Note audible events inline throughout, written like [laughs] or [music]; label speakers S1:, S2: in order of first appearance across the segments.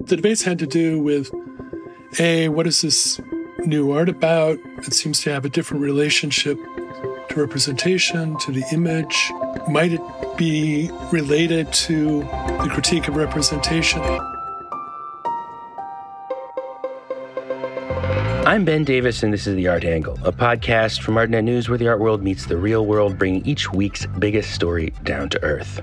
S1: The debates had to do with A, what is this new art about? It seems to have a different relationship to representation, to the image. Might it be related to the critique of representation?
S2: I'm Ben Davis, and this is The Art Angle, a podcast from ArtNet News where the art world meets the real world, bringing each week's biggest story down to earth.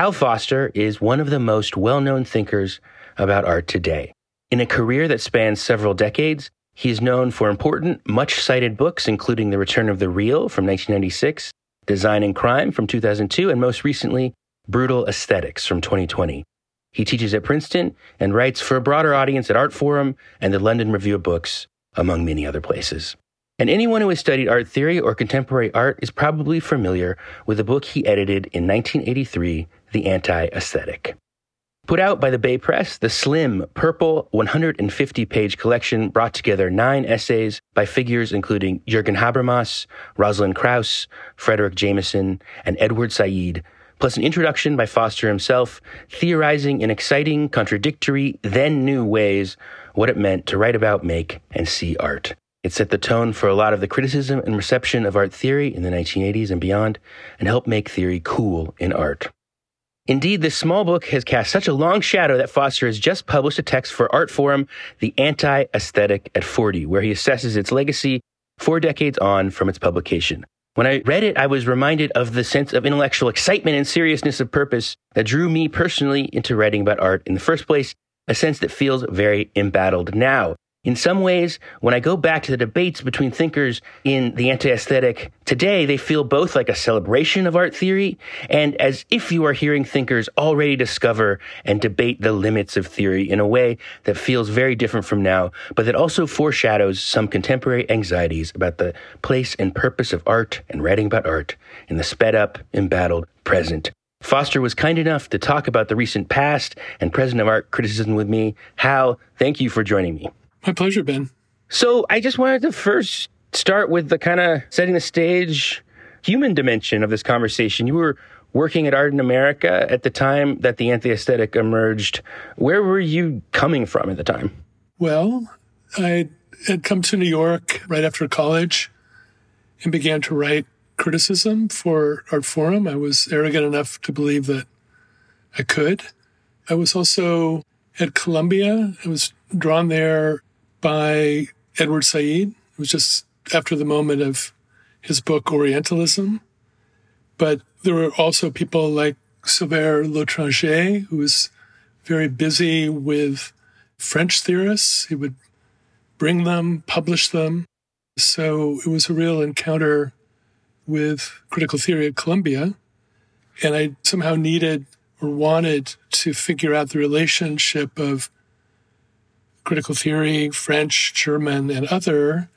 S2: Hal Foster is one of the most well known thinkers about art today. In a career that spans several decades, he is known for important, much cited books, including The Return of the Real from 1996, Design and Crime from 2002, and most recently, Brutal Aesthetics from 2020. He teaches at Princeton and writes for a broader audience at Artforum and the London Review of Books, among many other places. And anyone who has studied art theory or contemporary art is probably familiar with a book he edited in 1983, The Anti Aesthetic. Put out by the Bay Press, the slim, purple, 150 page collection brought together nine essays by figures including Jürgen Habermas, Rosalind Krauss, Fredric Jameson, and Edward Said, plus an introduction by Foster himself, theorizing in exciting, contradictory, then new ways what it meant to write about, make, and see art. It set the tone for a lot of the criticism and reception of art theory in the 1980s and beyond, and helped make theory cool in art. Indeed, this small book has cast such a long shadow that Foster has just published a text for Artforum, The Anti Aesthetic at 40, where he assesses its legacy four decades on from its publication. When I read it, I was reminded of the sense of intellectual excitement and seriousness of purpose that drew me personally into writing about art in the first place, a sense that feels very embattled now. In some ways, when I go back to the debates between thinkers in the anti aesthetic today, they feel both like a celebration of art theory and as if you are hearing thinkers already discover and debate the limits of theory in a way that feels very different from now, but that also foreshadows some contemporary anxieties about the place and purpose of art and writing about art in the sped up, embattled present. Foster was kind enough to talk about the recent past and present of art criticism with me. Hal, thank you for joining me.
S1: My pleasure, Ben.
S2: So I just wanted to first start with the kind of setting the stage human dimension of this conversation. You were working at Art in America at the time that the anti aesthetic emerged. Where were you coming from at the time?
S1: Well, I had come to New York right after college and began to write criticism for Artforum. I was arrogant enough to believe that I could. I was also at Columbia. I was drawn there by Edward Said. It was just after the moment of his book Orientalism. But there were also people like Sylvère Lotringer, who was very busy with French theorists. He would bring them, publish them. So it was a real encounter with critical theory at Columbia. And I somehow needed or wanted to figure out the relationship of critical theory, French, German, and other,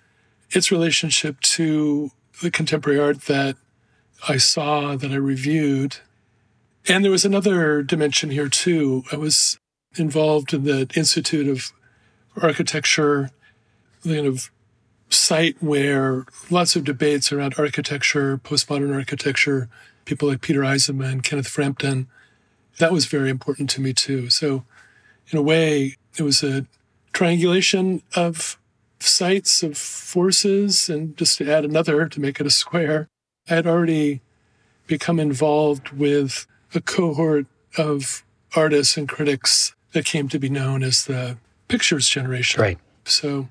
S1: its relationship to the contemporary art that I saw, that I reviewed. And there was another dimension here too. I was involved in the Institute of Architecture, the kind of site where lots of debates around architecture, postmodern architecture, people like Peter Eisenman, Kenneth Frampton. That was very important to me too. So, in a way, it was a triangulation of sites, of forces, and just to add another to make it a square, I had already become involved with a cohort of artists and critics that came to be known as the pictures generation.
S2: Right.
S1: So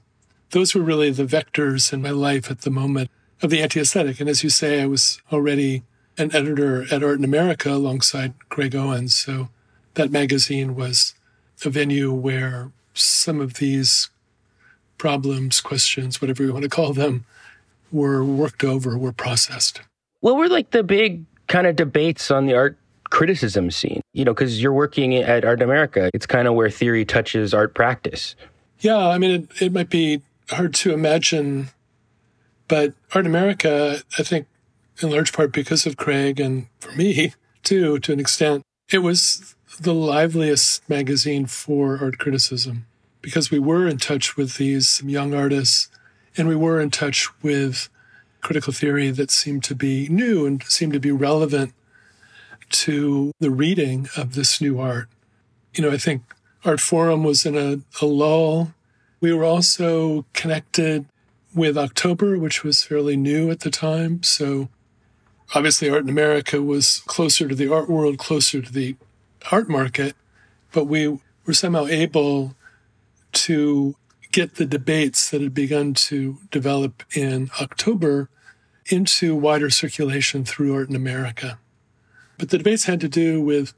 S1: those were really the vectors in my life at the moment of the anti aesthetic. And as you say, I was already an editor at Art in America alongside Craig Owens. So that magazine was a venue where some of these problems, questions, whatever you want to call them, were worked over, were processed.
S2: What were like the big kind of debates on the art criticism scene? You know, because you're working at Art America, it's kind of where theory touches art practice.
S1: Yeah, I mean, it, it might be hard to imagine, but Art America, I think, in large part because of Craig and for me too, to an extent, it was the liveliest magazine for art criticism because we were in touch with these young artists and we were in touch with critical theory that seemed to be new and seemed to be relevant to the reading of this new art. You know, I think Art Forum was in a, a lull. We were also connected with October, which was fairly new at the time. So obviously, Art in America was closer to the art world, closer to the art market, but we were somehow able to get the debates that had begun to develop in October into wider circulation through Art in America. But the debates had to do with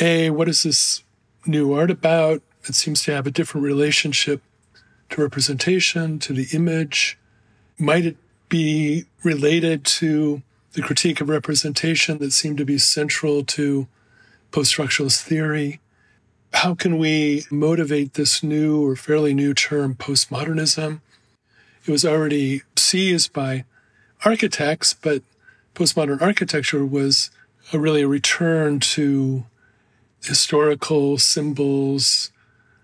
S1: A, what is this new art about? It seems to have a different relationship to representation, to the image. Might it be related to the critique of representation that seemed to be central to post structuralist theory? How can we motivate this new or fairly new term, postmodernism? It was already seized by architects, but postmodern architecture was a really a return to historical symbols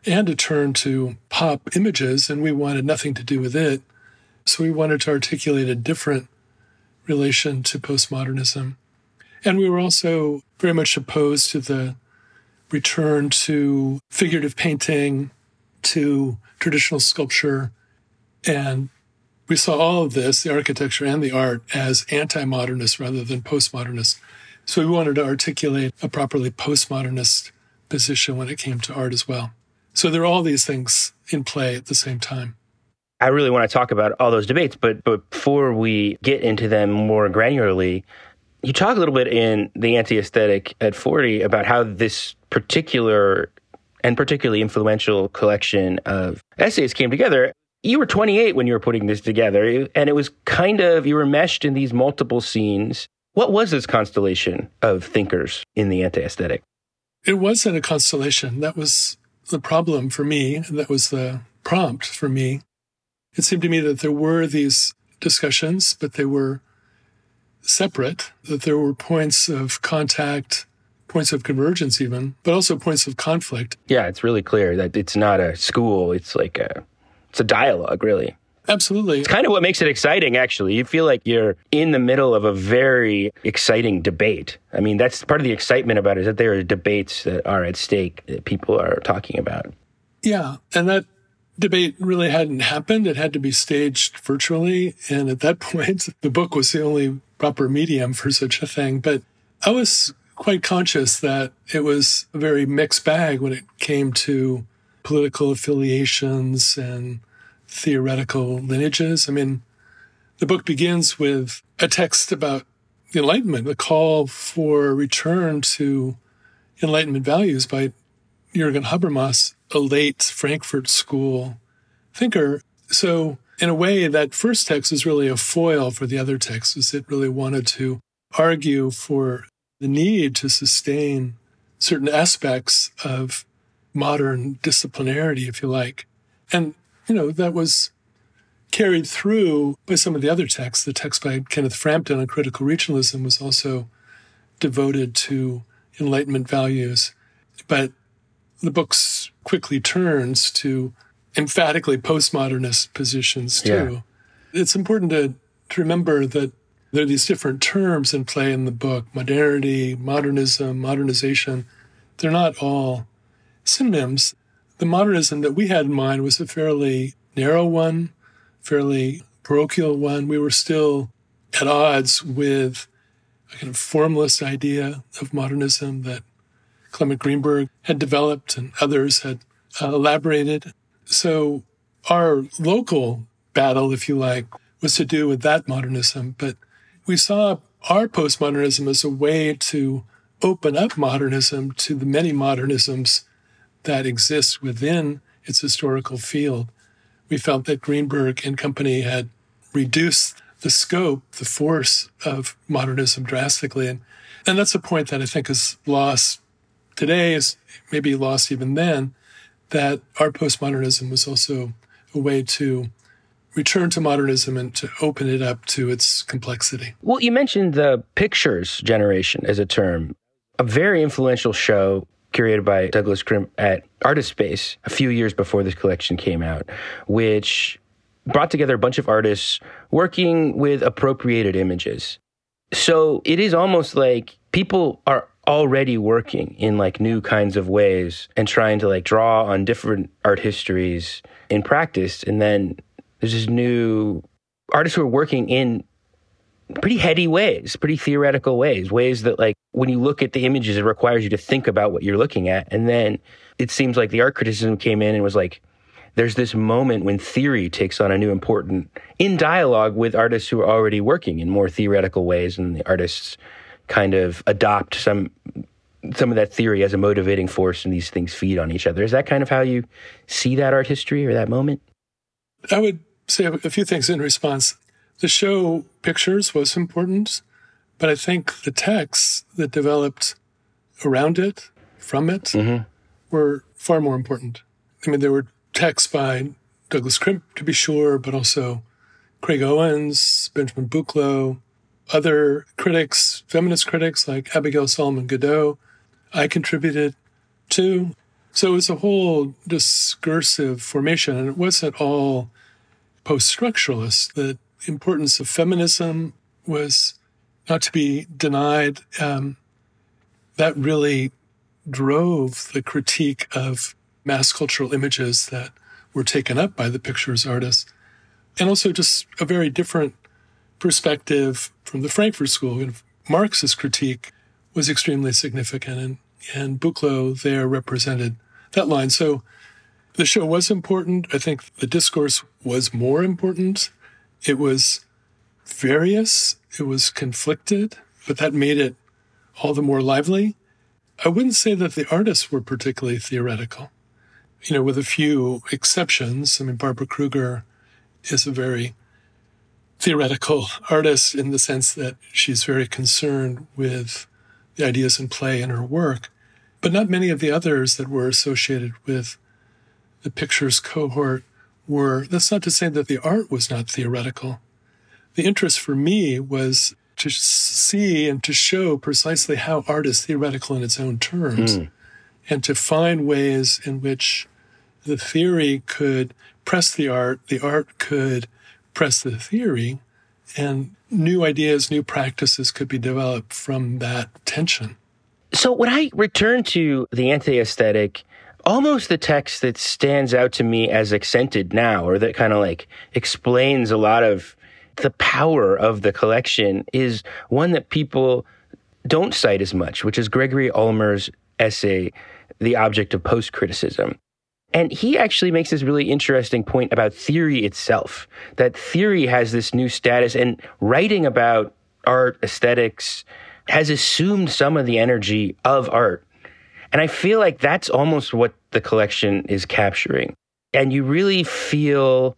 S1: and a turn to pop images, and we wanted nothing to do with it. So we wanted to articulate a different relation to postmodernism. And we were also very much opposed to the return to figurative painting, to traditional sculpture. And we saw all of this, the architecture and the art, as anti modernist rather than postmodernist. So we wanted to articulate a properly postmodernist position when it came to art as well. So there are all these things in play at the same time.
S2: I really want to talk about all those debates, but, but before we get into them more granularly, you talk a little bit in the anti aesthetic at 40 about how this particular and particularly influential collection of essays came together. You were 28 when you were putting this together, and it was kind of, you were meshed in these multiple scenes. What was this constellation of thinkers in the anti aesthetic?
S1: It wasn't a constellation. That was the problem for me. That was the prompt for me. It seemed to me that there were these discussions, but they were separate, that there were points of contact, points of convergence, even, but also points of conflict.
S2: Yeah, it's really clear that it's not a school, it's like a it's a dialogue, really.
S1: Absolutely.
S2: It's kind of what makes it exciting, actually. You feel like you're in the middle of a very exciting debate. I mean, that's part of the excitement about it is that there are debates that are at stake that people are talking about.
S1: Yeah. And that debate really hadn't happened. It had to be staged virtually. And at that [laughs] point, the book was the only proper medium for such a thing. But I was quite conscious that it was a very mixed bag when it came to political affiliations and theoretical lineages. I mean, the book begins with a text about the Enlightenment, a call for return to Enlightenment values by Jürgen Habermas, a late Frankfurt School thinker. So in a way, that first text is really a foil for the other texts. It really wanted to argue for the need to sustain certain aspects of modern disciplinarity, if you like. And, you know, that was carried through by some of the other texts. The text by Kenneth Frampton on critical regionalism was also devoted to Enlightenment values. But the book quickly turns to emphatically postmodernist positions too. Yeah. It's important to, to remember that there are these different terms in play in the book modernity, modernism, modernization. They're not all synonyms. The modernism that we had in mind was a fairly narrow one, fairly parochial one. We were still at odds with a kind of formless idea of modernism that Clement Greenberg had developed and others had uh, elaborated. So our local battle, if you like, was to do with that modernism. But we saw our postmodernism as a way to open up modernism to the many modernisms that exist within its historical field. We felt that Greenberg and company had reduced the scope, the force of modernism drastically. And, and that's a point that I think is lost today, is maybe lost even then, that our postmodernism was also a way to return to modernism and to open it up to its complexity.
S2: Well, you mentioned the pictures generation as a term, a very influential show curated by Douglas Crimp at Artist Space a few years before this collection came out, which brought together a bunch of artists working with appropriated images. So it is almost like people are already working in like new kinds of ways and trying to like draw on different art histories in practice. And then there's this new artists who are working in pretty heady ways, pretty theoretical ways, ways that like when you look at the images, it requires you to think about what you're looking at. And then it seems like the art criticism came in and was like, there's this moment when theory takes on a new important in dialogue with artists who are already working in more theoretical ways and the artists kind of adopt some some of that theory as a motivating force and these things feed on each other. Is that kind of how you see that art history or that moment?
S1: I would say a few things in response. The show pictures was important but i think the texts that developed around it from it mm-hmm. were far more important. I mean there were texts by Douglas Crimp, to be sure, but also Craig Owens, Benjamin Buchloh, other critics, feminist critics like Abigail Solomon Godeau. I contributed to. So it was a whole discursive formation, and it wasn't all post structuralist. The importance of feminism was not to be denied. Um, that really drove the critique of mass cultural images that were taken up by the pictures artists. And also just a very different perspective from the Frankfurt School. And Marx's critique was extremely significant, and, and Buchloh there represented that line. So the show was important. I think the discourse was more important. It was various, it was conflicted, but that made it all the more lively. I wouldn't say that the artists were particularly theoretical you know, with a few exceptions. I mean, Barbara Kruger is a very theoretical artist in the sense that she's very concerned with the ideas in play in her work, but not many of the others that were associated with the pictures cohort were. That's not to say that the art was not theoretical. The interest for me was to see and to show precisely how art is theoretical in its own terms. Mm and to find ways in which the theory could press the art, the art could press the theory, and new ideas, new practices could be developed from that tension.
S2: So when I return to the anti aesthetic, almost the text that stands out to me as accented now, or that kind of like explains a lot of the power of the collection, is one that people don't cite as much, which is Gregory Ulmer's essay, the object of post criticism. And he actually makes this really interesting point about theory itself that theory has this new status, and writing about art aesthetics has assumed some of the energy of art. And I feel like that's almost what the collection is capturing. And you really feel,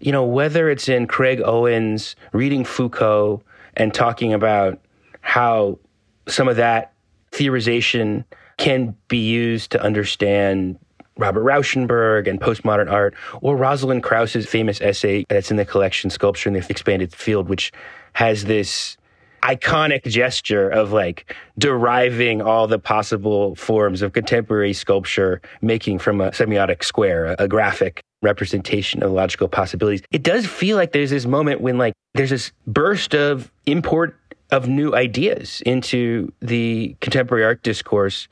S2: you know, whether it's in Craig Owens reading Foucault and talking about how some of that theorization can be used to understand Robert Rauschenberg and postmodern art, or Rosalind Krauss's famous essay that's in the collection Sculpture in the Expanded Field, which has this iconic gesture of like deriving all the possible forms of contemporary sculpture, making from a semiotic square, a, graphic representation of logical possibilities. It does feel like there's this moment when like there's this burst of import of new ideas into the contemporary art discourse.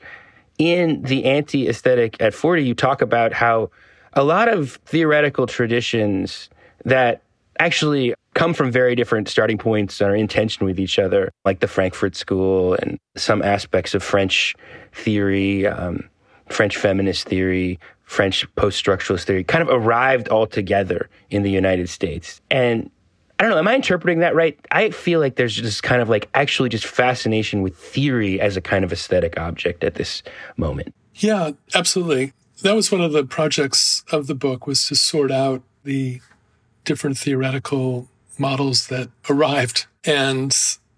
S2: In the anti aesthetic at 40, you talk about how a lot of theoretical traditions that actually come from very different starting points and are in tension with each other, like the Frankfurt School and some aspects of French theory, um, French feminist theory, French post structuralist theory, kind of arrived all together in the United States. And I don't know. Am I interpreting that right? I feel like there's just kind of like actually just fascination with theory as a kind of aesthetic object at this moment.
S1: Yeah, absolutely. That was one of the projects of the book was to sort out the different theoretical models that arrived. And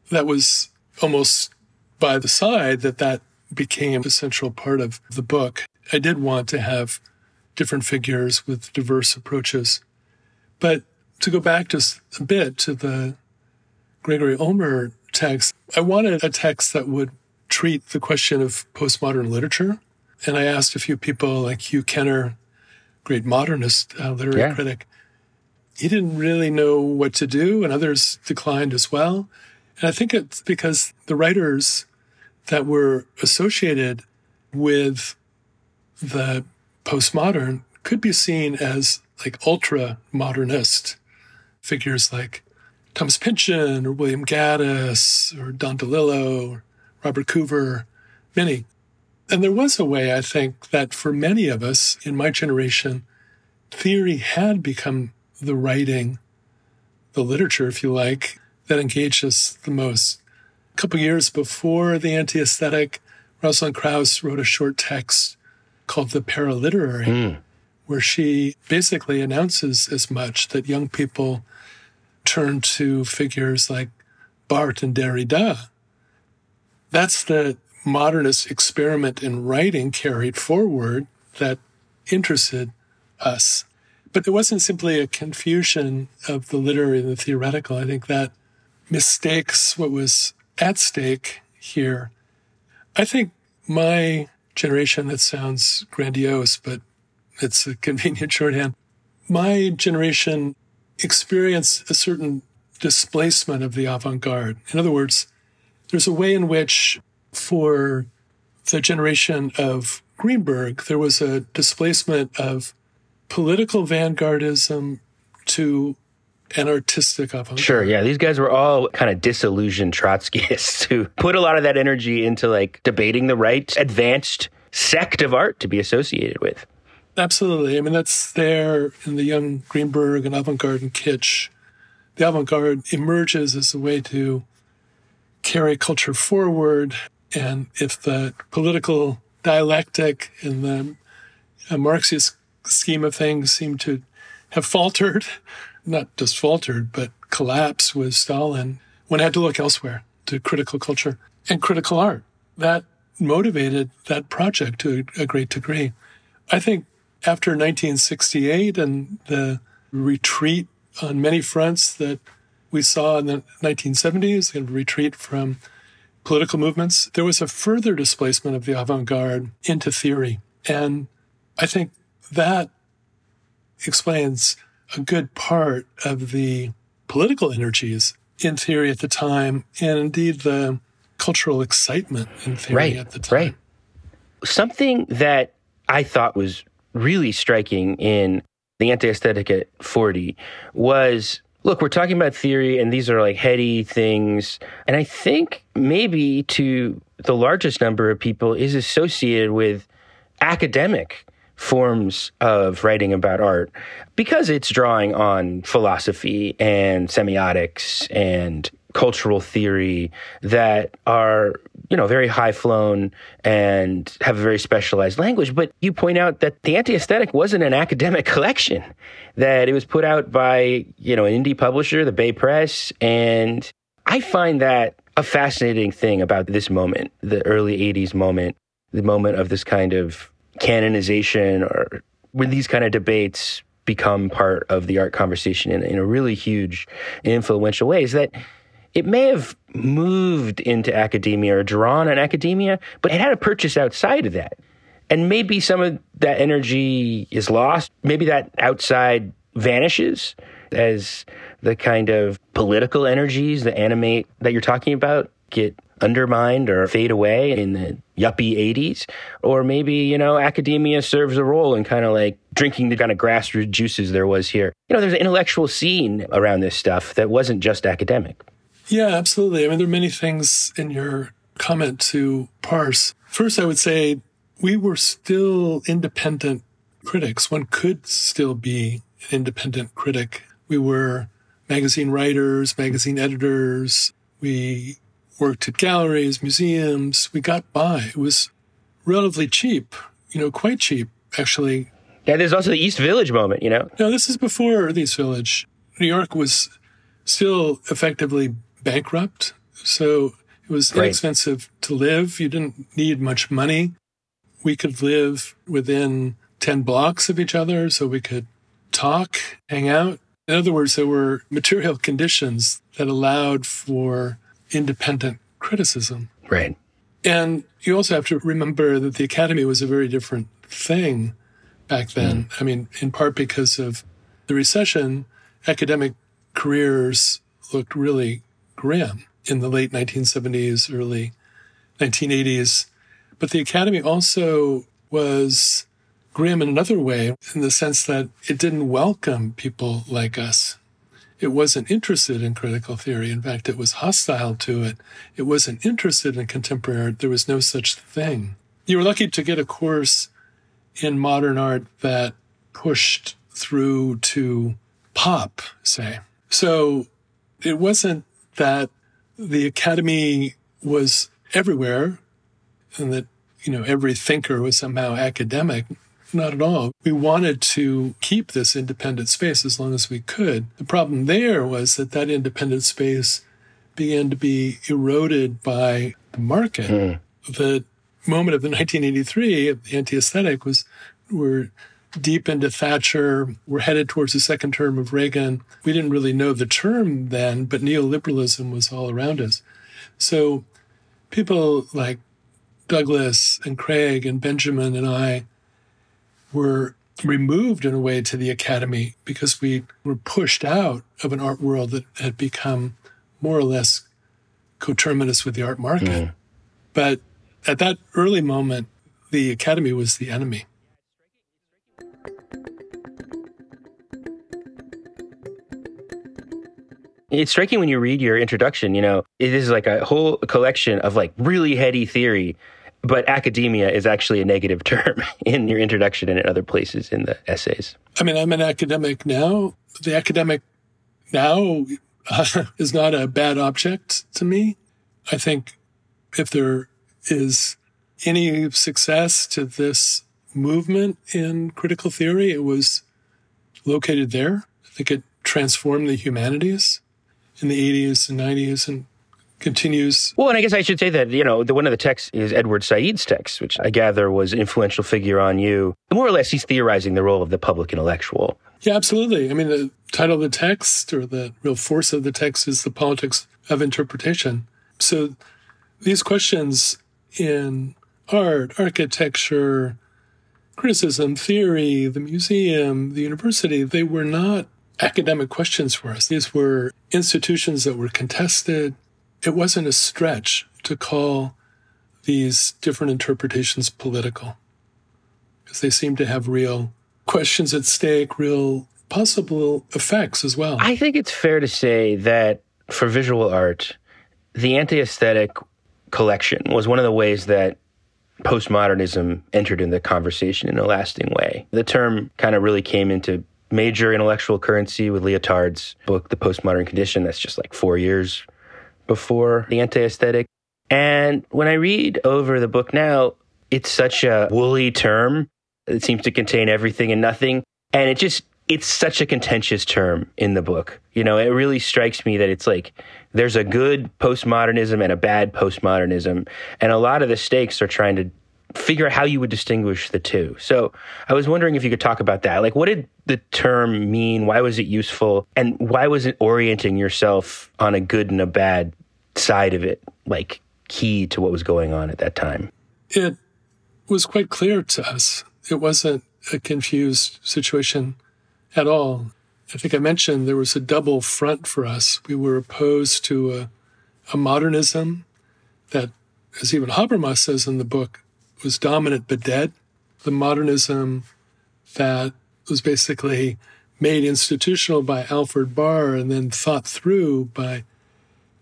S1: that was almost by the side that that became a central part of the book. I did want to have different figures with diverse approaches. But to go back just a bit to the Gregory Ulmer text, I wanted a text that would treat the question of postmodern literature. And I asked a few people like Hugh Kenner, great modernist uh, literary yeah. critic, he didn't really know what to do, and others declined as well. And I think it's because the writers that were associated with the postmodern could be seen as like ultra modernist figures like Thomas Pynchon or William Gaddis or Don DeLillo or Robert Coover, many. And there was a way, I think, that for many of us in my generation, theory had become the writing, the literature, if you like, that engaged us the most. A couple years before the anti aesthetic, Rosalind Krauss wrote a short text called The Paraliterary, mm. where she basically announces as much that young people turn to figures like Barthes and Derrida. That's the modernist experiment in writing carried forward that interested us. But it wasn't simply a confusion of the literary and the theoretical. I think that mistakes what was at stake here. I think my generation, that sounds grandiose, but it's a [laughs] convenient shorthand. My generation experienced a certain displacement of the avant garde. In other words, there's a way in which, for the generation of Greenberg, there was a displacement of political vanguardism to an artistic avant.
S2: Sure, yeah. These guys were all kind of disillusioned Trotskyists [laughs] who put a lot of that energy into like debating the right advanced sect of art to be associated with.
S1: Absolutely. I mean, that's there in the young Greenberg and avant garde and kitsch. The avant garde emerges as a way to carry culture forward. And if the political dialectic in the uh, Marxist scheme of things seem to have faltered, [laughs] not just faltered, but collapsed with Stalin, one had to look elsewhere to critical culture and critical art. That motivated that project to a great degree. I think after 1968 and the retreat on many fronts that we saw in the 1970s, and retreat from political movements, there was a further displacement of the avant garde into theory. And I think that explains a good part of the political energies in theory at the time, and indeed the cultural excitement in theory
S2: right,
S1: at the time.
S2: Right. Something that I thought was really striking in the anti aesthetic at 40 was look, we're talking about theory, and these are like heady things. And I think maybe to the largest number of people is associated with academic forms of writing about art because it's drawing on philosophy and semiotics and cultural theory that are you know very high flown and have a very specialized language but you point out that the anti-aesthetic wasn't an academic [laughs] collection that it was put out by you know an indie publisher the bay press and i find that a fascinating thing about this moment the early 80s moment the moment of this kind of canonization or when these kind of debates become part of the art conversation in, in a really huge influential way is that it may have moved into academia or drawn on academia, but it had a purchase outside of that. And maybe some of that energy is lost. Maybe that outside vanishes as the kind of political energies that animate that you're talking about get undermined or fade away in the yuppie 80s. Or maybe, you know, academia serves a role in kind of like drinking the kind of grassroots juices there was here. You know, there's an intellectual scene around this stuff that wasn't just academic.
S1: Yeah, absolutely. I mean, there are many things in your comment to parse. First, I would say we were still independent critics. One could still be an independent critic. We were magazine writers, magazine editors. We worked at galleries, museums. We got by. It was relatively cheap, you know, quite cheap, actually.
S2: Yeah, there's also the East Village moment, you know?
S1: No, this is before the East Village. New York was still effectively bankrupt. So it was inexpensive to live. You didn't need much money. We could live within 10 blocks of each other, so we could talk, hang out. In other words, there were material conditions that allowed for independent criticism.
S2: Right.
S1: And you also have to remember that the academy was a very different thing back then. Mm. I mean, in part because of the recession academic careers looked really grim in the late 1970s, early 1980s. But the Academy also was grim in another way, in the sense that it didn't welcome people like us. It wasn't interested in critical theory. In fact, it was hostile to it. It wasn't interested in contemporary art. There was no such thing. You were lucky to get a course in modern art that pushed through to pop, say. So it wasn't that the academy was everywhere and that, you know, every thinker was somehow academic. Not at all. We wanted to keep this independent space as long as we could. The problem there was that that independent space began to be eroded by the market. Mm. The moment of the 1983, the anti-aesthetic was, we're deep into Thatcher. We're headed towards the second term of Reagan. We didn't really know the term then, but neoliberalism was all around us. So people like Douglas and Craig and Benjamin and I were removed in a way to the academy because we were pushed out of an art world that had become more or less coterminous with the art market. Mm. But at that early moment, the academy was the enemy.
S2: It's striking when you read your introduction, you know, it is like a whole collection of like really heady theory, but academia is actually a negative [laughs] term in your introduction and in other places in the essays.
S1: I mean, I'm an academic now. The academic now uh, [laughs] is not a bad object to me. I think if there is any success to this movement in critical theory, it was located there. I think it transformed the humanities in the 80s and 90s and continues.
S2: Well, and I guess I should say that, you know, the, one of the texts is Edward Said's text, which I gather was influential figure on you. More or less, he's theorizing the role of the public intellectual.
S1: Yeah, absolutely. I mean, the title of the text or the real force of the text is the politics of interpretation. So these questions in art, architecture, criticism, theory, the museum, the university, they were not academic questions for us. These were institutions that were contested. It wasn't a stretch to call these different interpretations political because they seem to have real questions at stake, real possible effects as well.
S2: I think it's fair to say that for visual art, the anti aesthetic collection was one of the ways that postmodernism entered in the conversation in a lasting way. The term kind of really came into major intellectual currency with Lyotard's book, The Postmodern Condition. That's just like four years before the anti aesthetic. And when I read over the book now, it's such a woolly term. It seems to contain everything and nothing. And it just, it's such a contentious term in the book. You know, it really strikes me that it's like there's a good postmodernism and a bad postmodernism. And a lot of the stakes are trying to figure out how you would distinguish the two. So I was wondering if you could talk about that. Like, what did the term mean? Why was it useful? And why was it orienting yourself on a good and a bad side of it, like key to what was going on at that time?
S1: It was quite clear to us. It wasn't a confused situation at all. I think I mentioned there was a double front for us. We were opposed to a, a modernism that, as even Habermas says in the book, was dominant but dead. The modernism that was basically made institutional by Alfred Barr and then thought through by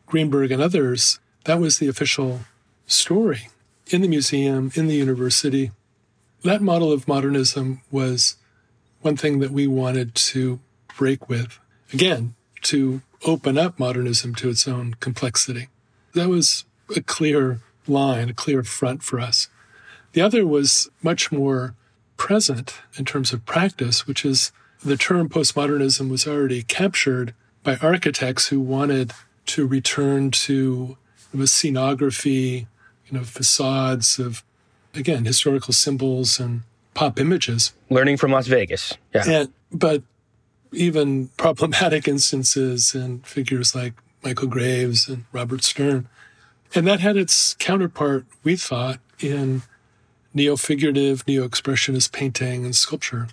S1: Greenberg and others, that was the official story in the museum, in the university. That model of modernism was one thing that we wanted to break with. Again, to open up modernism to its own complexity. That was a clear line, a clear front for us. The other was much more present in terms of practice, which is the term postmodernism was already captured by architects who wanted to return to the scenography, you know, facades of, again, historical symbols and pop images.
S2: Learning from Las Vegas. Yeah.
S1: And, but even problematic instances and figures like Michael Graves and Robert Stern. And that had its counterpart, we thought, in neo-figurative, neo-expressionist painting and sculpture.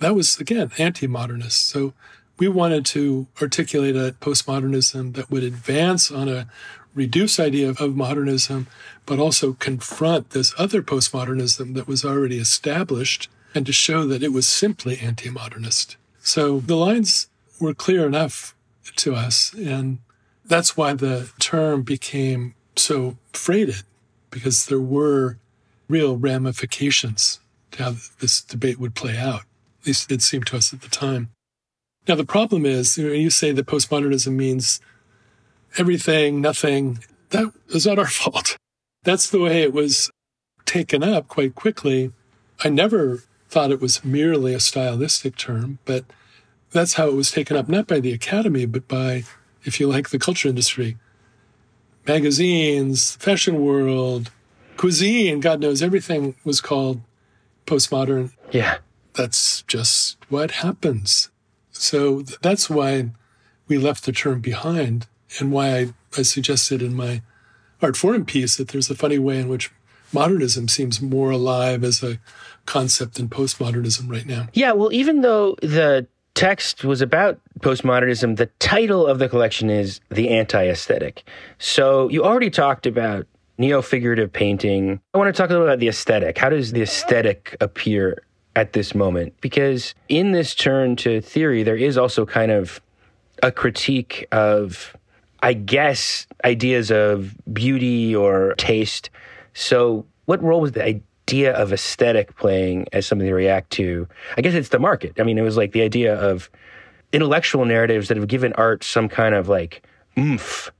S1: That was, again, anti-modernist. So we wanted to articulate a postmodernism that would advance on a reduced idea of modernism, but also confront this other postmodernism that was already established and to show that it was simply anti modernist. So the lines were clear enough to us. And that's why the term became so freighted, because there were real ramifications to how this debate would play out. At least it seemed to us at the time. Now, the problem is, you, know, you say that postmodernism means everything, nothing. That is not our [laughs] fault. That's the way it was taken up quite quickly. I never thought it was merely a stylistic term, but that's how it was taken up, not by the academy, but by, if you like, the culture industry. Magazines, fashion world, cuisine, God knows, everything was called postmodern.
S2: Yeah.
S1: That's just what happens. So that's why we left the term behind and why I, I suggested in my Artforum piece that there's a funny way in which modernism seems more alive as a concept than postmodernism right now.
S2: Yeah, well, even though the text was about postmodernism, the title of the collection is The Anti Aesthetic. So you already talked about neo figurative painting. I want to talk a little about the aesthetic. How does the aesthetic appear at this moment? Because in this turn to theory, there is also kind of a critique of, I guess, ideas of beauty or taste. So, what role was the idea of aesthetic playing as something to react to? I guess it's the market. I mean, it was like the idea of intellectual narratives that have given art some kind of like oomph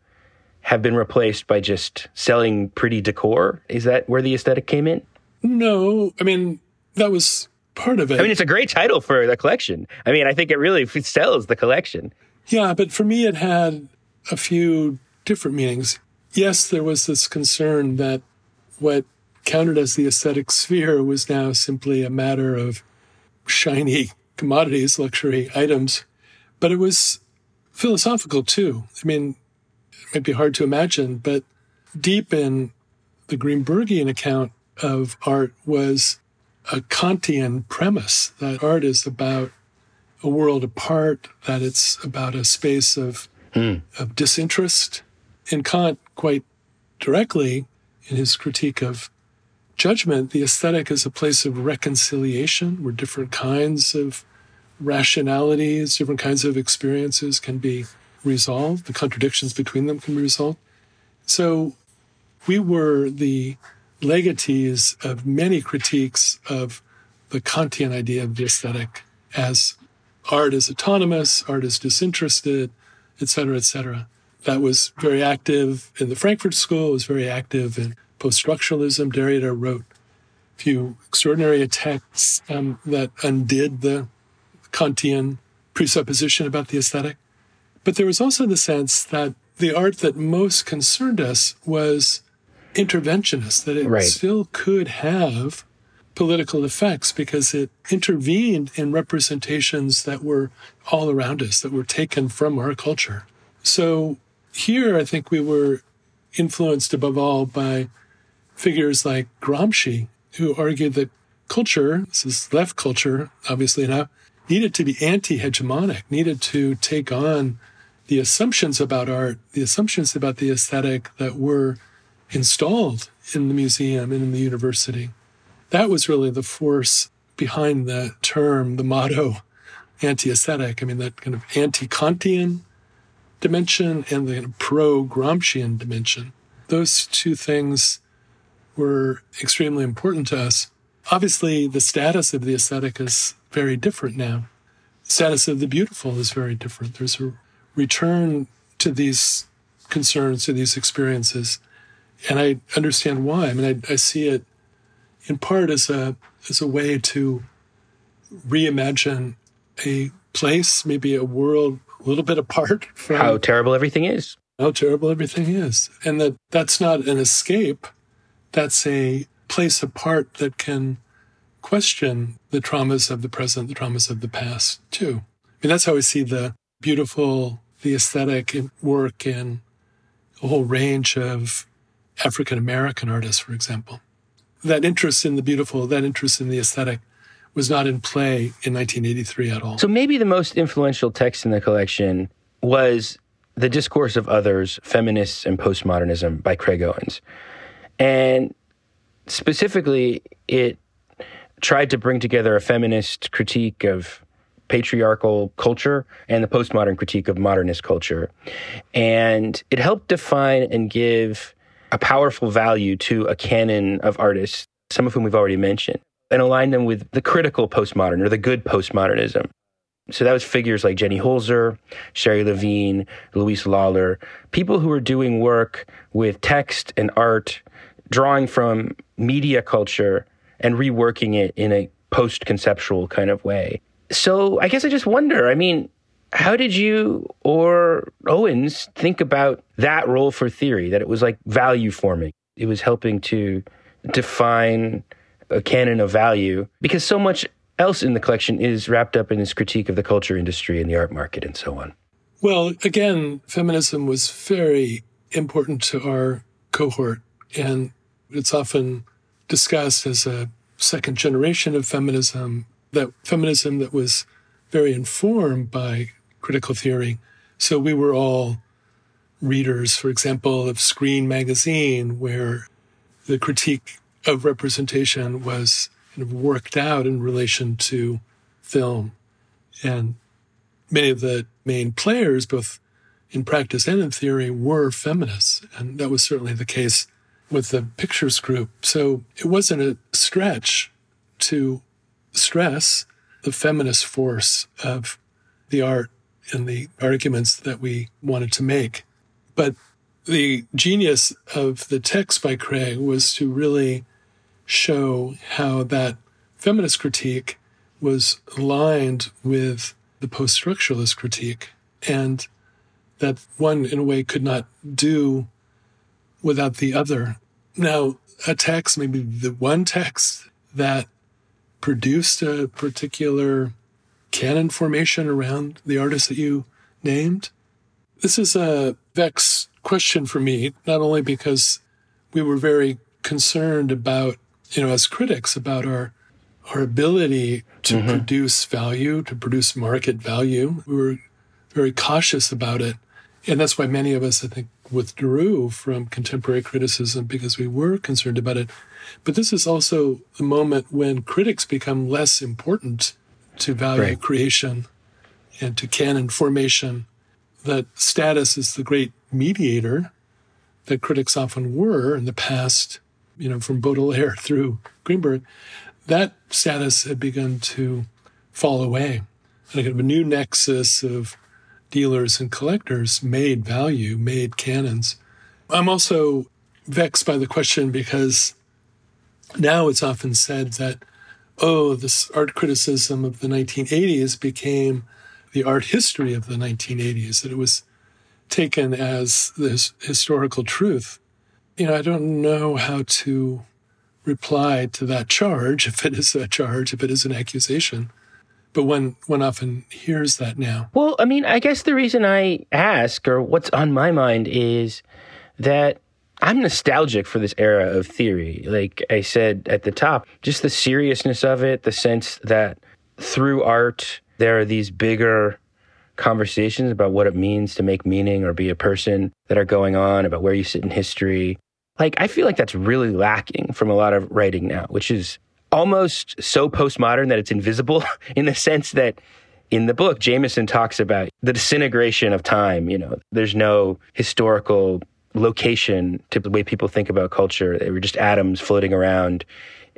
S2: have been replaced by just selling pretty decor. Is that where the aesthetic came in?
S1: No, I mean, that was part of it.
S2: I mean, it's a great title for the collection. I mean, I think it really sells the collection.
S1: Yeah, but for me, it had a few different meanings. Yes, there was this concern that what counted as the aesthetic sphere was now simply a matter of shiny commodities, luxury items. But it was philosophical too. I mean, it might be hard to imagine, but deep in the Greenbergian account of art was a Kantian premise that art is about a world apart, that it's about a space of, mm. of disinterest. And Kant, quite directly in his critique of judgment, the aesthetic is a place of reconciliation where different kinds of rationalities, different kinds of experiences can be resolved, the contradictions between them can be resolved. So we were the legatees of many critiques of the Kantian idea of the aesthetic as art is autonomous, art is disinterested, et cetera, et cetera. That was very active in the Frankfurt School, it was very active in post structuralism. Derrida wrote a few extraordinary texts um, that undid the Kantian presupposition about the aesthetic. But there was also the sense that the art that most concerned us was interventionist, that it right. still could have political effects because it intervened in representations that were all around us, that were taken from our culture. So here, I think we were influenced above all by figures like Gramsci, who argued that culture, this is left culture, obviously now, needed to be anti hegemonic, needed to take on the assumptions about art, the assumptions about the aesthetic that were installed in the museum and in the university. That was really the force behind the term, the motto, anti aesthetic. I mean, that kind of anti Kantian dimension and the kind of pro Gramscian dimension. Those two things were extremely important to us. Obviously, the status of the aesthetic is very different now. The status of the beautiful is very different. There's a return to these concerns, to these experiences. And I understand why. I mean, I, I see it in part as a as a way to reimagine a place, maybe a world a little bit apart [laughs] from
S2: how terrible everything is.
S1: How terrible everything is. And that that's not an escape. That's a place apart that can question the traumas of the present, the traumas of the past too. I mean, that's how I see the beautiful, the aesthetic work in a whole range of African American artists, for example. That interest in the beautiful, that interest in the aesthetic was not in play in 1983 at all.
S2: So maybe the most influential text in the collection was The Discourse of Others, Feminists and Postmodernism by Craig Owens. And specifically, it tried to bring together a feminist critique of patriarchal culture and the postmodern critique of modernist culture. And it helped define and give a powerful value to a canon of artists, some of whom we've already mentioned, and align them with the critical postmodern or the good postmodernism. So that was figures like Jenny Holzer, Sherrie Levine, Louise Lawler, people who were doing work with text and art, drawing from media culture and reworking it in a post conceptual kind of way. So I guess I just wonder I mean, how did you or Owens think about that role for theory, that it was like value forming? It was helping to define a canon of value because so much else in the collection is wrapped up in this critique of the culture industry and the art market and so on.
S1: Well, again, feminism was very important to our cohort, and it's often discussed as a second generation of feminism, that feminism that was very informed by critical theory. So we were all readers, for example, of Screen magazine, where the critique of representation was kind of worked out in relation to film. And many of the main players, both in practice and in theory, were feminists. And that was certainly the case with the pictures group. So it wasn't a stretch to stress the feminist force of the art and the arguments that we wanted to make. But the genius of the text by Craig was to really show how that feminist critique was aligned with the post structuralist critique, and that one, in a way, could not do without the other. Now, a text, maybe the one text that produced a particular canon formation around the artist that you named. This is a vexed question for me, not only because we were very concerned about, you know, as critics about our our ability to mm-hmm. produce value, to produce market value. We were very cautious about it. And that's why many of us, I think, withdrew from contemporary criticism because we were concerned about it. But this is also the moment when critics become less important to value right. creation and to canon formation. That status is the great mediator that critics often were in the past, you know, from Baudelaire [laughs] through Greenberg. That status had begun to fall away. And kind of a new nexus of dealers and collectors made value, made canons. I'm also vexed by the question because now it's often said that, oh, this art criticism of the 1980s became the art history of the 1980s, that it was taken as this historical truth. You know, I don't know how to reply to that charge, [laughs] if it is a charge, if it is an accusation but one one often hears that now.
S2: Well, I mean, I guess the reason I ask or what's on my mind is that I'm nostalgic for this era of theory. Like I said at the top, just the seriousness of it, the sense that through art there are these bigger conversations about what it means to make meaning or be a person that are going on about where you sit in history. Like I feel like that's really lacking from a lot of writing now, which is almost so postmodern that it's invisible [laughs] in the sense that in the book, Jameson talks about the disintegration of time. You know, there's no historical location to the way people think about culture. They were just atoms floating around,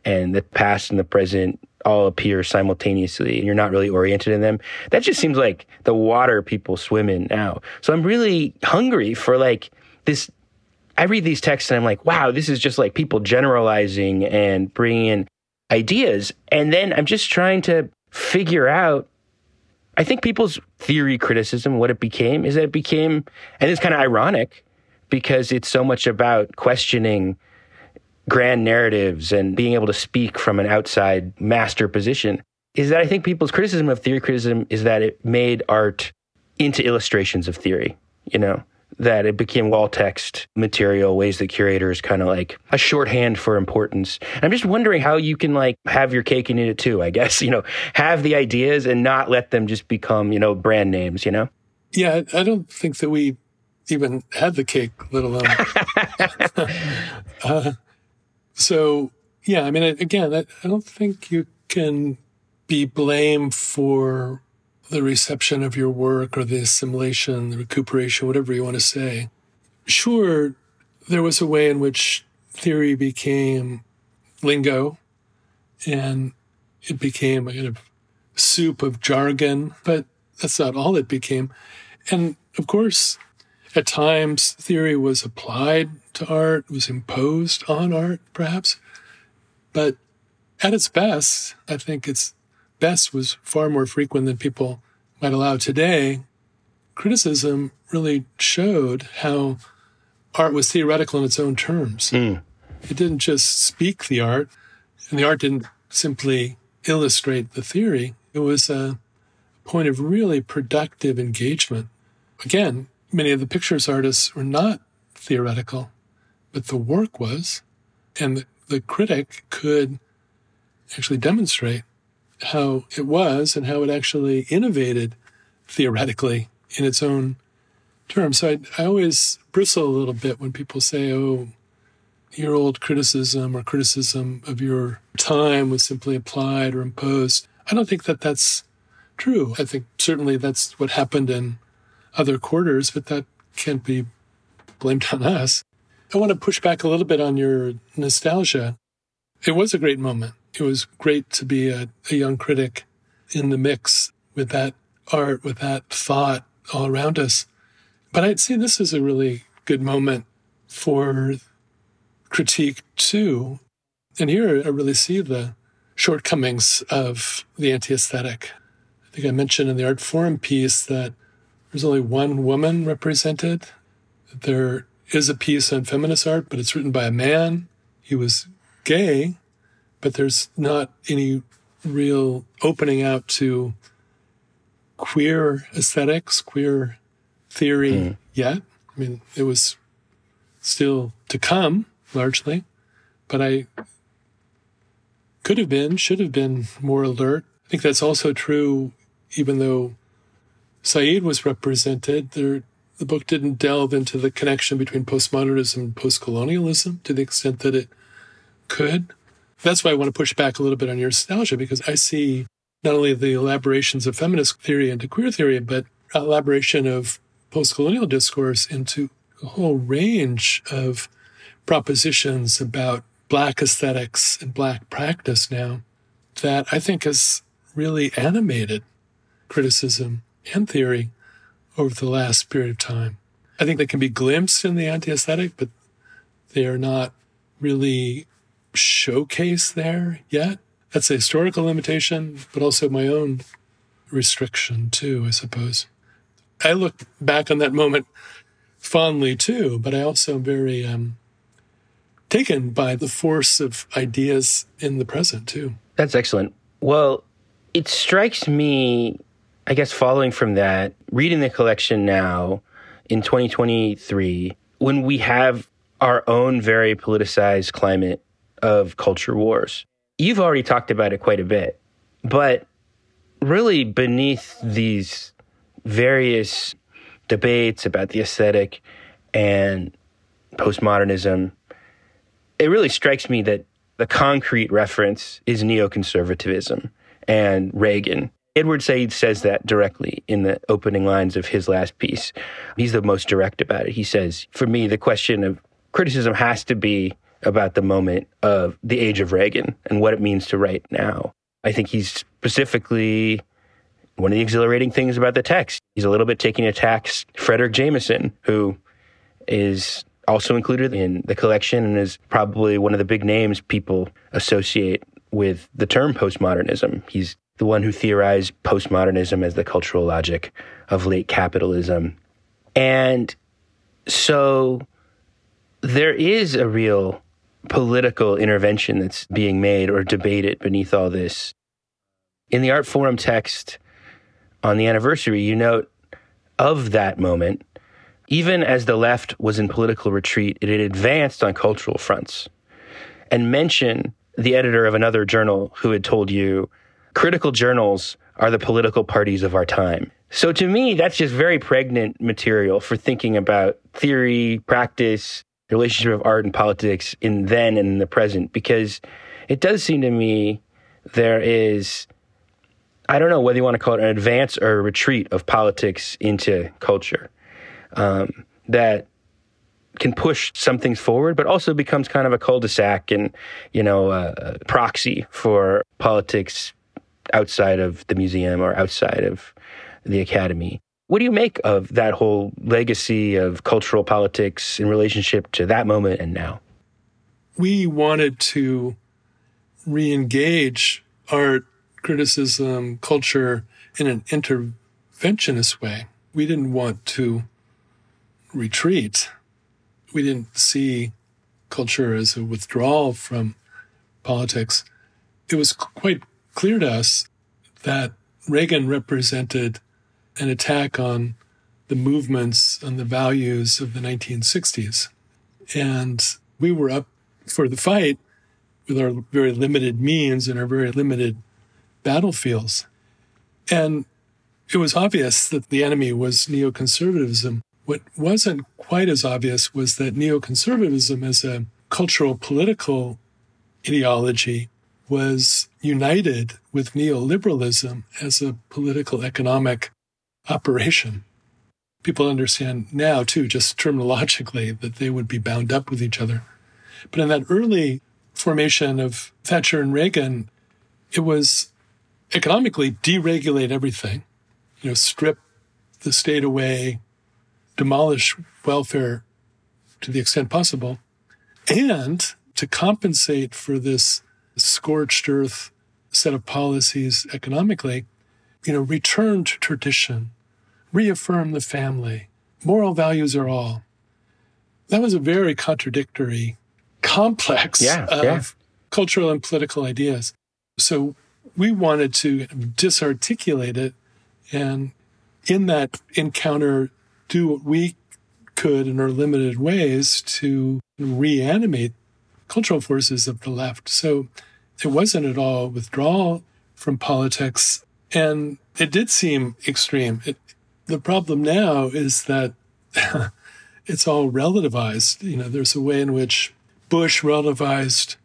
S2: and the past and the present all appear simultaneously, and you're not really oriented in them. That just seems like the water people swim in now. So I'm really hungry for like this. I read these texts and I'm like, wow, this is just like people generalizing and bringing in ideas. And then I'm just trying to figure out. I think people's theory criticism, what it became, is that it became, and it's kind of ironic because it's so much about questioning grand narratives and being able to speak from an outside master position. Is that I think people's criticism of theory criticism is that it made art into illustrations of theory, you know, that it became wall text material, ways that curators kind of like a shorthand for importance. And I'm just wondering how you can like have your cake and eat it too, I guess, [laughs] you know, have the ideas and not let them just become, you know, brand names, you know?
S1: Yeah, I don't think that we even had the cake, let alone. [laughs] uh, so, yeah, I mean, again, I, I don't think you can be blamed for the reception of your work or the assimilation, the recuperation, whatever you want to say. Sure, there was a way in which theory became lingo and it became a kind of soup of jargon, but that's not all it became. And of course, at times theory was applied to art, was imposed on art, perhaps. But at its best, I think its best was far more frequent than people might allow today, criticism really showed how art was theoretical in its own terms. Mm. It didn't just speak the art, and the art didn't simply illustrate the theory. It was a point of really productive engagement. Again, many of the pictures artists were not theoretical, but the work was. And the, the critic could actually demonstrate how it was and how it actually innovated theoretically in its own terms. So I, I always bristle a little bit when people say, oh, your old criticism or criticism of your time was simply applied or imposed. I don't think that that's true. I think certainly that's what happened in other quarters, but that can't be blamed on us. I want to push back a little bit on your nostalgia. It was a great moment it was great to be a, a young critic in the mix with that art, with that thought all around us. But I'd say this is a really good moment for critique too. And here I really see the shortcomings of the anti aesthetic. I think I mentioned in the Artforum piece that there's only one woman represented. There is a piece on feminist art, but it's written by a man. He was gay, but there's not any real opening out to queer aesthetics, queer theory mm. yet. I mean, it was still to come largely, but I could have been, should have been more alert. I think that's also true, even though Said was represented, there, the book didn't delve into the connection between postmodernism and postcolonialism to the extent that it could. That's why I want to push back a little bit on your nostalgia because I see not only the elaborations of feminist theory into queer theory, but elaboration of post-colonial discourse into a whole range of propositions about black aesthetics and black practice now that I think has really animated criticism and theory over the last period of time. I think they can be glimpsed in the anti-aesthetic, but they are not really showcase there yet. That's a historical limitation, but also my own restriction too, I suppose. I look back on that moment fondly too, but I also am very um, taken by the force of ideas in the present too.
S2: That's excellent. Well, it strikes me, I guess, following from that, reading the collection now in 2023, when we have our own very politicized climate of culture wars. You've already talked about it quite a bit, but really beneath these various debates about the aesthetic and postmodernism, it really strikes me that the concrete reference is neoconservatism and Reagan. Edward Said says that directly in the opening lines of his last piece. He's the most direct about it. He says, For me, the question of criticism has to be about the moment of the age of Reagan and what it means to write now. I think he's specifically one of the exhilarating things about the text. He's a little bit taking a tax Fredric Jameson, who is also included in the collection and is probably one of the big names people associate with the term postmodernism. He's the one who theorized postmodernism as the cultural logic of late capitalism. And so there is a real political intervention that's being made or debated beneath all this. In the Artforum text on the anniversary, you note of that moment, Even as the left was in political retreat, it had advanced on cultural fronts. And mention the editor of another journal who had told you critical journals are the political parties of our time. So to me, that's just very pregnant material for thinking about theory, practice, relationship of art and politics in then and in the present, because it does seem to me there is, I don't know whether you want to call it an advance or a retreat of politics into culture um, that can push some things forward, but also becomes kind of a cul-de-sac and, you know, a proxy for politics outside of the museum or outside of the academy. What do you make of that whole legacy of cultural politics in relationship to that moment and now?
S1: We wanted to re engage art, criticism, culture in an interventionist way. We didn't want to retreat. We didn't see culture as a withdrawal from politics. It was quite clear to us that Reagan represented an attack on the movements and the values of the 1960s. And we were up for the fight with our very limited means and our very limited battlefields. And it was obvious that the enemy was neoconservatism. What wasn't quite as obvious was that neoconservatism as a cultural political ideology was united with neoliberalism as a political economic operation. People understand now, too, just terminologically, that they would be bound up with each other. But in that early formation of Thatcher and Reagan, it was economically deregulate everything, you know, strip the state away, demolish welfare to the extent possible, and to compensate for this scorched earth set of policies economically, you know, return to tradition, reaffirm the family, moral values are all. That was a very contradictory complex
S2: yeah,
S1: of
S2: yeah.
S1: cultural and political ideas. So we wanted to disarticulate it and in that encounter do what we could in our limited ways to reanimate cultural forces of the left. So it wasn't at all withdrawal from politics. And it did seem extreme. It, the problem now is that [laughs] it's all relativized. You know, there's a way in which Bush relativized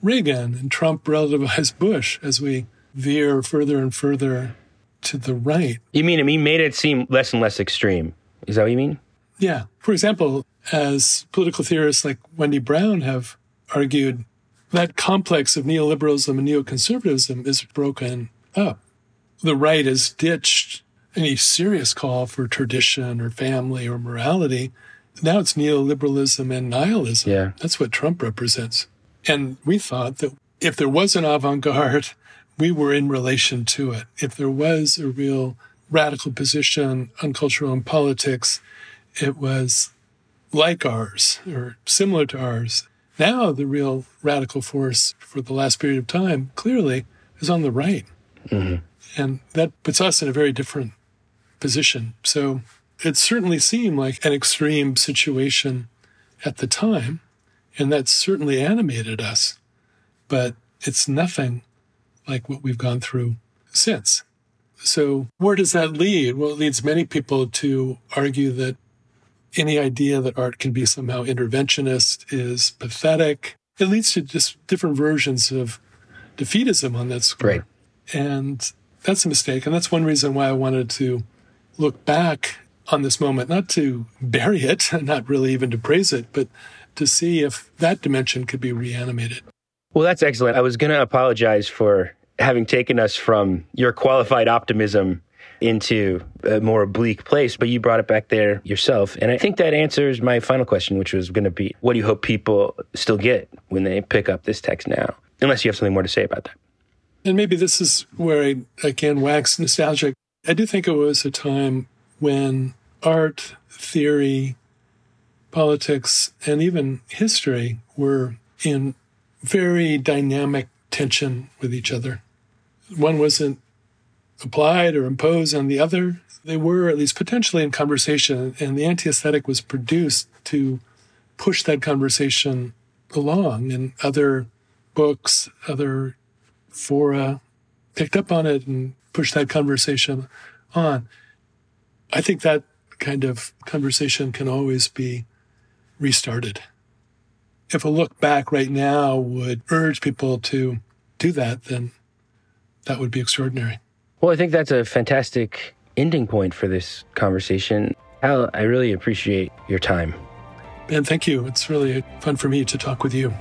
S1: Reagan and Trump [laughs] relativized Bush as we veer further and further to the right.
S2: You mean he made it seem less and less extreme? Is that what you mean?
S1: Yeah. For example, as political theorists like Wendy Brown have argued that complex of neoliberalism and neoconservatism is broken up. The right has ditched any serious call for tradition or family or morality. Now it's neoliberalism and nihilism.
S2: Yeah.
S1: That's what Trump represents. And we thought that if there was an avant garde, we were in relation to it. If there was a real radical position on cultural and politics, it was like ours or similar to ours. Now, the real radical force for the last period of time clearly is on the right. Mm-hmm. And that puts us in a very different position. So it certainly seemed like an extreme situation at the time. And that certainly animated us. But it's nothing like what we've gone through since. So, where does that lead? Well, it leads many people to argue that any idea that art can be somehow interventionist is pathetic. It leads to just different versions of defeatism on that score.
S2: Right.
S1: And that's a mistake. And that's one reason why I wanted to look back on this moment, not to bury it, [laughs] not really even to praise it, but to see if that dimension could be reanimated.
S2: Well, that's excellent. I was going to apologize for having taken us from your qualified optimism into a more bleak place, but you brought it back there yourself. And I think that answers my final question, which was going to be what do you hope people still get when they pick up this text now? Unless you have something more to say about that.
S1: And maybe this is where I, again wax nostalgic. I do think it was a time when art, theory, politics, and even history were in very dynamic tension with each other. One wasn't applied or imposed on the other. They were at least potentially in conversation, and the anti aesthetic was produced to push that conversation along. And other books, other fora picked up on it and pushed that conversation on. I think that kind of conversation can always be restarted. If a look back right now would urge people to do that, then that would be extraordinary.
S2: Well, I think that's a fantastic ending point for this conversation. Hal, I really appreciate your time.
S1: Ben, thank you. It's really fun for me to talk with you.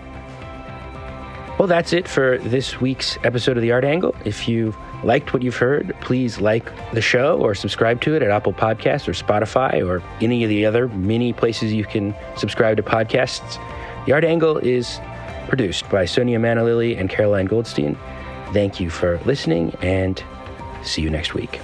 S2: Well, that's it for this week's episode of The Art Angle. If you liked what you've heard, please like the show or subscribe to it at Apple Podcasts or Spotify or any of the other many places you can subscribe to podcasts. The Art Angle is produced by Sonia Manalili and Caroline Goldstein. Thank you for listening and see you next week.